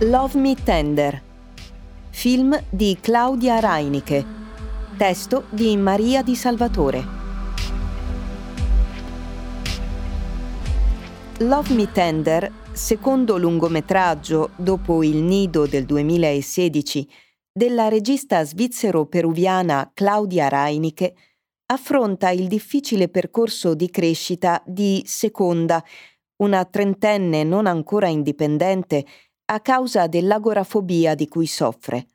Love Me Tender, film di Claudia Reinicke, testo di Maria Di Salvatore. Love Me Tender, secondo lungometraggio dopo Il Nido del 2016 della regista svizzero-peruviana Claudia Reinicke, affronta il difficile percorso di crescita di Seconda, una trentenne non ancora indipendente a causa dell'agorafobia di cui soffre.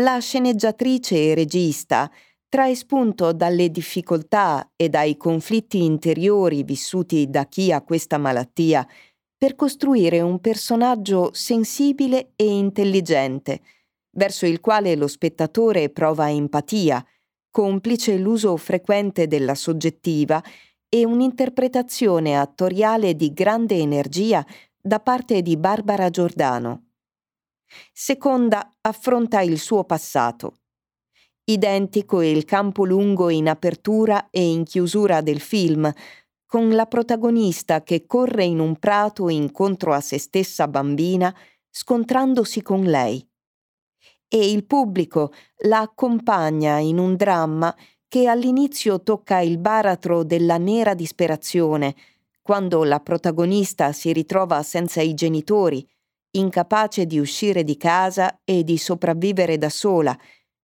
La sceneggiatrice e regista trae spunto dalle difficoltà e dai conflitti interiori vissuti da chi ha questa malattia per costruire un personaggio sensibile e intelligente, verso il quale lo spettatore prova empatia, complice l'uso frequente della soggettiva e un'interpretazione attoriale di grande energia da parte di Barbara Giordano. Seconda affronta il suo passato. Identico il campo lungo in apertura e in chiusura del film, con la protagonista che corre in un prato incontro a se stessa bambina, scontrandosi con lei e il pubblico la accompagna in un dramma che all'inizio tocca il baratro della nera disperazione, quando la protagonista si ritrova senza i genitori, incapace di uscire di casa e di sopravvivere da sola,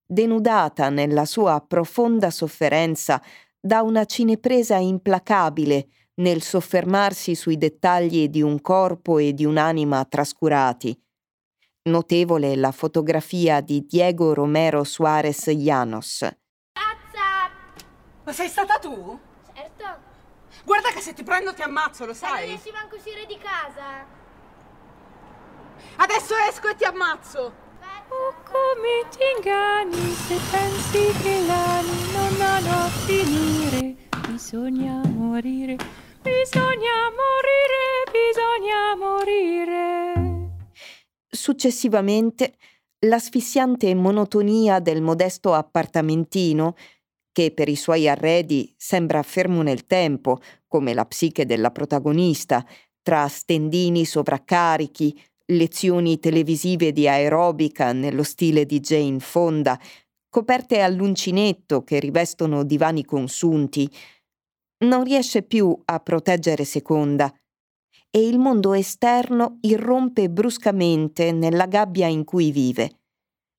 denudata nella sua profonda sofferenza da una cinepresa implacabile nel soffermarsi sui dettagli di un corpo e di un'anima trascurati. Notevole la fotografia di Diego Romero Suarez Llanos. Ma sei stata tu? Guarda che se ti prendo ti ammazzo, lo Ma non sai? riesci manco a uscire di casa. Adesso esco e ti ammazzo! Oh, come ti inganni se pensi che l'anni non hanno a finire. Bisogna morire, bisogna morire, bisogna morire. Successivamente, l'asfissiante monotonia del modesto appartamentino, che per i suoi arredi sembra fermo nel tempo, come la psiche della protagonista, tra stendini sovraccarichi, lezioni televisive di aerobica nello stile di Jane Fonda, coperte all'uncinetto che rivestono divani consunti, non riesce più a proteggere Seconda. E il mondo esterno irrompe bruscamente nella gabbia in cui vive,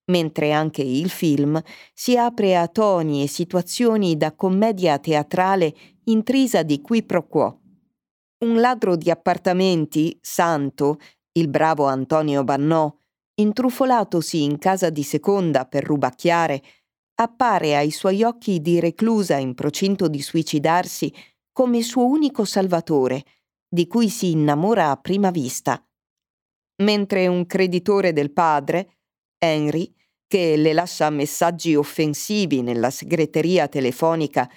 mentre anche il film si apre a toni e situazioni da commedia teatrale intrisa di qui pro quo. Un ladro di appartamenti, Santo, il bravo Antonio Bannò, intrufolatosi in casa di seconda per rubacchiare, appare ai suoi occhi di reclusa in procinto di suicidarsi come suo unico salvatore, di cui si innamora a prima vista. Mentre un creditore del padre, Henry, che le lascia messaggi offensivi nella segreteria telefonica,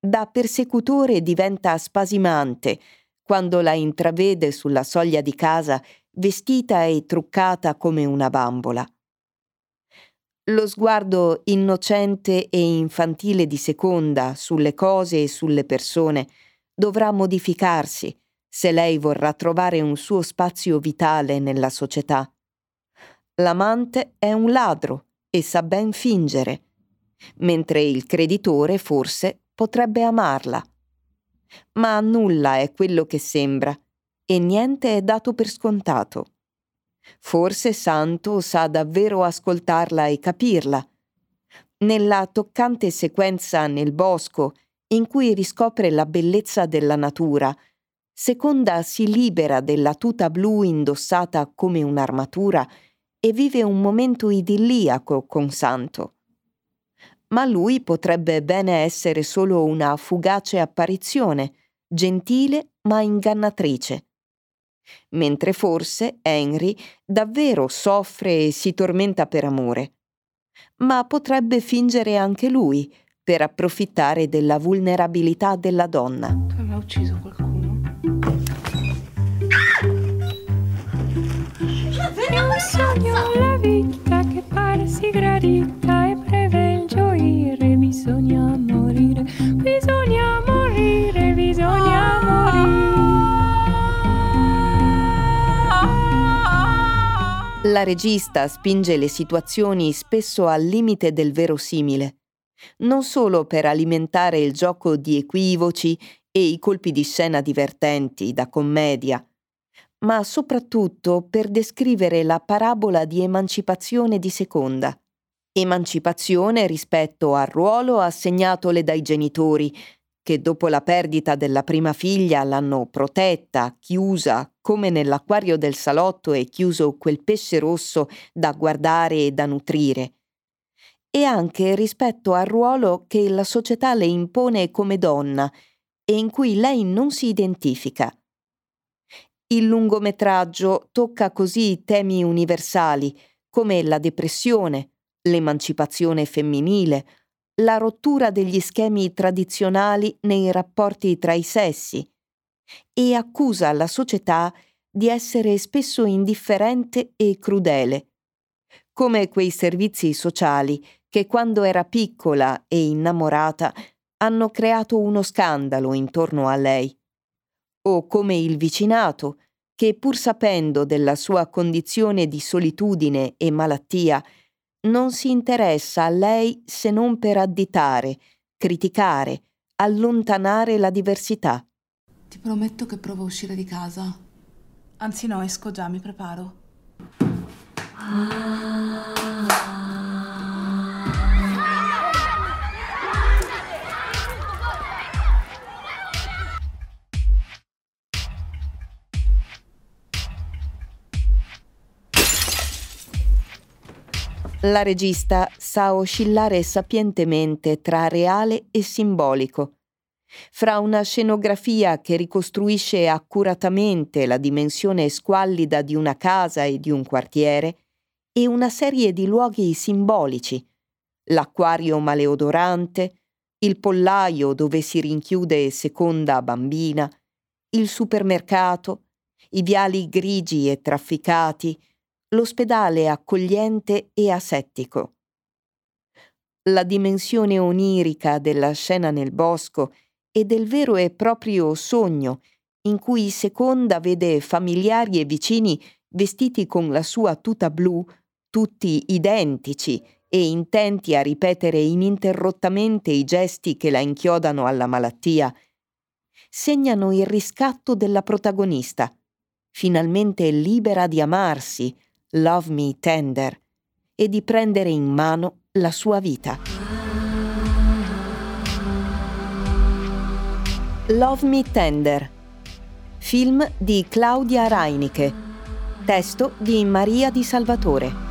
da persecutore diventa spasimante quando la intravede sulla soglia di casa vestita e truccata come una bambola. Lo sguardo innocente e infantile di seconda sulle cose e sulle persone dovrà modificarsi se lei vorrà trovare un suo spazio vitale nella società. L'amante è un ladro e sa ben fingere, mentre il creditore forse potrebbe amarla. Ma nulla è quello che sembra e niente è dato per scontato. Forse Santo sa davvero ascoltarla e capirla. Nella toccante sequenza nel bosco, in cui riscopre la bellezza della natura, Seconda si libera della tuta blu indossata come un'armatura e vive un momento idilliaco con Santo. Ma lui potrebbe bene essere solo una fugace apparizione, gentile ma ingannatrice. Mentre forse Henry davvero soffre e si tormenta per amore. Ma potrebbe fingere anche lui per approfittare della vulnerabilità della donna. Tu hai ucciso qualcuno. Sogno la vita che pare si gradita e preve il gioire. Bisogna morire, bisogna morire, bisogna morire. La regista spinge le situazioni spesso al limite del verosimile, non solo per alimentare il gioco di equivoci e i colpi di scena divertenti da commedia, ma soprattutto per descrivere la parabola di emancipazione di seconda. Emancipazione rispetto al ruolo assegnatole dai genitori, che dopo la perdita della prima figlia l'hanno protetta, chiusa, come nell'acquario del salotto è chiuso quel pesce rosso da guardare e da nutrire. E anche rispetto al ruolo che la società le impone come donna e in cui lei non si identifica. Il lungometraggio tocca così temi universali come la depressione, l'emancipazione femminile, la rottura degli schemi tradizionali nei rapporti tra i sessi e accusa la società di essere spesso indifferente e crudele, come quei servizi sociali che quando era piccola e innamorata hanno creato uno scandalo intorno a lei, o come il vicinato che pur sapendo della sua condizione di solitudine e malattia non si interessa a lei se non per additare, criticare, allontanare la diversità. Ti prometto che provo a uscire di casa. Anzi no, esco già, mi preparo. La regista sa oscillare sapientemente tra reale e simbolico, fra una scenografia che ricostruisce accuratamente la dimensione squallida di una casa e di un quartiere e una serie di luoghi simbolici, l'acquario maleodorante, il pollaio dove si rinchiude seconda bambina, il supermercato, i viali grigi e trafficati, l'ospedale accogliente e asettico. La dimensione onirica della scena nel bosco e del vero e proprio sogno in cui Seconda vede familiari e vicini vestiti con la sua tuta blu, tutti identici e intenti a ripetere ininterrottamente i gesti che la inchiodano alla malattia, segnano il riscatto della protagonista, finalmente libera di amarsi, Love Me Tender e di prendere in mano la sua vita. Love Me Tender, film di Claudia Reinicke, testo di Maria di Salvatore.